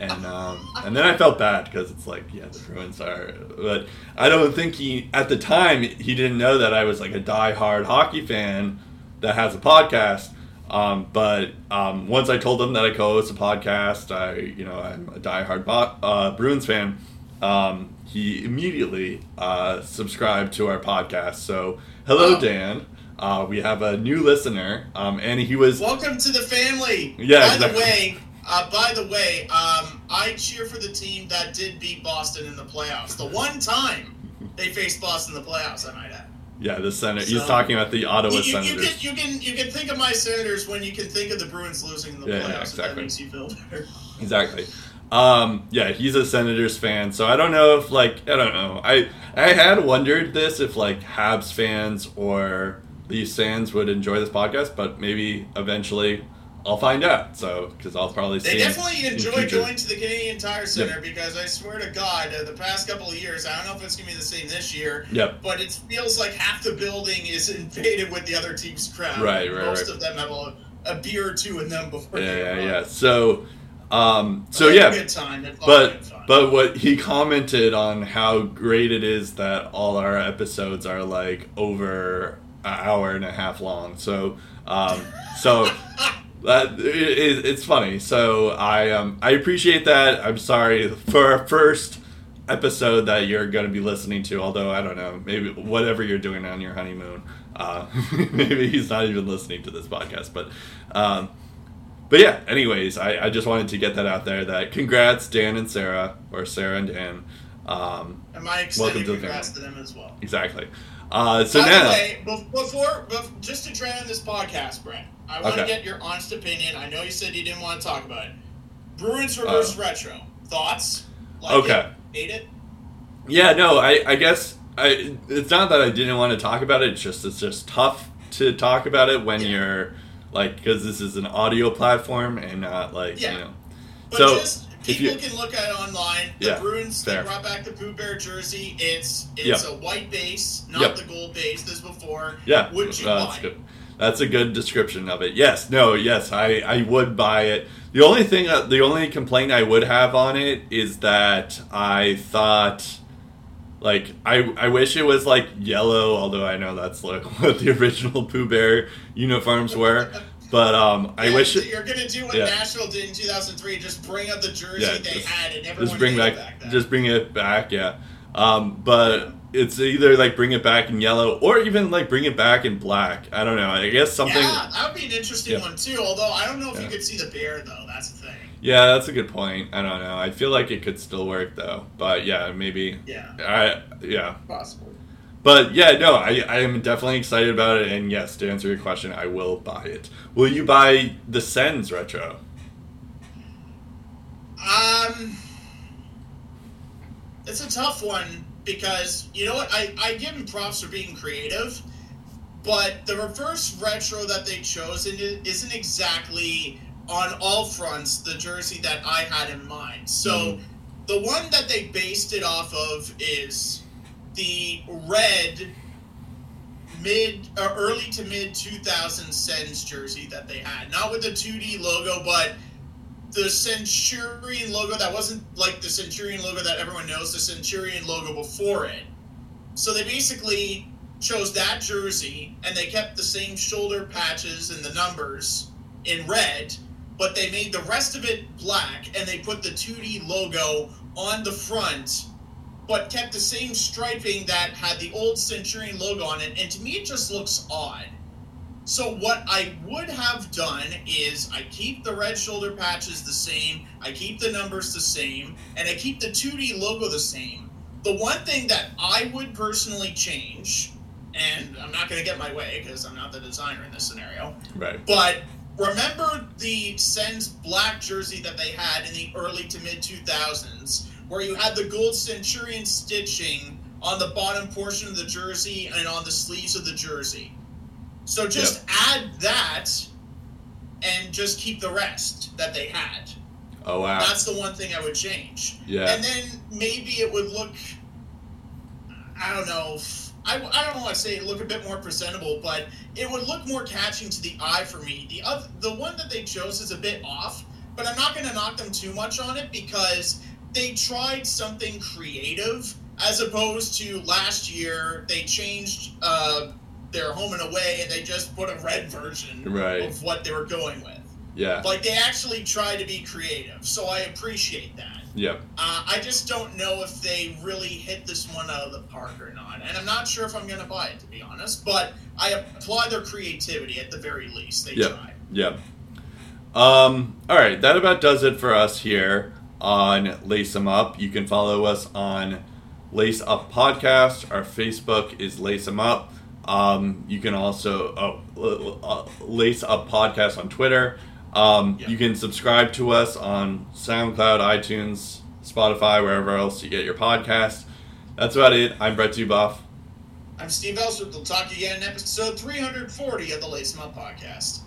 and um, and then I felt bad because it's like yeah the Bruins are but I don't think he at the time he didn't know that I was like a die-hard hockey fan that has a podcast um, but um, once I told him that I co-host a podcast I you know I'm a die-hard bo- uh, Bruins fan um, he immediately uh, subscribed to our podcast so hello. Dan uh, we have a new listener um, and he was Welcome to the family. Yeah, By exactly. the way, uh, by the way, um, I cheer for the team that did beat Boston in the playoffs. The one time they faced Boston in the playoffs, I might add. yeah the Senator he's talking about the Ottawa You, you, you Senators can you can you can think of my Senators when you can think of the Bruins losing in the Yeah, yeah, playoffs. If exactly. that makes you feel better. Exactly. Um, yeah, he's a Senators fan, so I don't know if like I don't know. I I had wondered this if like Habs fans or Leafs fans would enjoy this podcast, but maybe eventually I'll find out. So because I'll probably They see. him definitely enjoy going to the Canadian Tire Center because I swear to God, uh, the past couple of years, I don't know if it's gonna be the same this year, Yep. but it feels like half the building is invaded with the other team's crowd. Right, right, Most right. of them have a, a beer or two in them before. Yeah, they yeah, yeah. So, um, so But it's a yeah, good time. But good fun. but what he commented on how great it is that all our episodes are like over an hour and a half long. So um, so that it, it, it's funny. So I um, I appreciate that. I'm sorry for our first episode that you're going to be listening to. Although I don't know, maybe whatever you're doing on your honeymoon, uh, maybe he's not even listening to this podcast. But um, but yeah, anyways, I, I just wanted to get that out there. That congrats, Dan and Sarah, or Sarah and Dan. Um, and my welcome extended to the congrats to them as well. exactly. Uh, so By now, the way, bef- before, just to try on this podcast, Brent, I want to Okay. get your honest opinion. I know you said you didn't want to talk about it. Bruins reverse retro thoughts? Like Uh. Okay. it? Hate it? yeah, no, I, I guess I. It's not that I didn't want to talk about it. It's just it's just tough to talk about it when Yeah. you're like because this is an audio platform and not like Yeah. you know. But So- just If you- can look at it online. The Yeah, Bruins they brought back the Pooh Bear jersey. It's it's Yep. a white base, not Yep. the gold base as before. Yeah, Would you that's buy? That's a good description of it. Yes, no, yes, I, I would buy it. The only thing, uh, the only complaint I would have on it is that I thought, like, I I wish it was like yellow. Although I know that's like what the original Pooh Bear uniforms were, but um, I Yeah, wish you're gonna do what yeah. Nashville did in 2003. Just bring up the jersey Yeah, they just- had, and everyone just bring hated back, just bring it back yeah um but it's either like bring it back in yellow or even like bring it back in black i don't know i guess something Yeah, that would be an interesting Yeah. one too. Although I don't know if Yeah. you could see the bear though. That's the thing. yeah that's a good point i don't know i feel like it could still work though but yeah maybe Yeah, i yeah possibly. but yeah no i i am definitely excited about it and yes to answer your question i will buy it will you buy the sens retro Um, it's a tough one because you know what? I I give them props for being creative, but the reverse retro that they chose isn't exactly on all fronts the jersey that I had in mind. So mm-hmm. the one that they based it off of is the red mid or early to mid 2000 Sens jersey that they had. Not with the 2D logo, but the Centurion logo that wasn't like the Centurion logo that everyone knows, the Centurion logo before it. So they basically chose that jersey and they kept the same shoulder patches and the numbers in red, but they made the rest of it black and they put the 2D logo on the front, but kept the same striping that had the old Centurion logo on it. And to me, it just looks odd. So what I would have done is I keep the red shoulder patches the same, I keep the numbers the same, and I keep the 2D logo the same. The one thing that I would personally change, and I'm not going to get my way because I'm not the designer in this scenario, right but remember the Sens black jersey that they had in the early to mid 2000s, where you had the gold Centurion stitching on the bottom portion of the jersey and on the sleeves of the jersey. So just add that and just keep the rest that they had. oh wow That's the one thing I would change. yeah And then maybe it would look, I don't know, I, I don't want to say look a bit more presentable, but it would look more catching to the eye for me. The other, the one that they chose is a bit off, but I'm not going to knock them too much on it because they tried something creative as opposed to last year they changed uh, their home and away and they just put a red version Right. of what they were going with. yeah Like they actually try to be creative, so I appreciate that. yep Uh, I just don't know if they really hit this one out of the park or not, and I'm not sure if I'm going to buy it to be honest. But I applaud their creativity at the very least. They Yep. tried. Yep. Um, all right, that about does it for us here on Lace 'em Up. You can follow us on Lace Up Podcast. Our Facebook is Lace 'em Up. Um, you can also oh, l- l- uh, Lace Up Podcast on Twitter. Um, Yeah. You can subscribe to us on SoundCloud, iTunes, Spotify, wherever else you get your podcast. That's about it. I'm Brett Zuboff. I'm Steve Ellsworth. We'll talk again in episode 340 of the Lace Up podcast.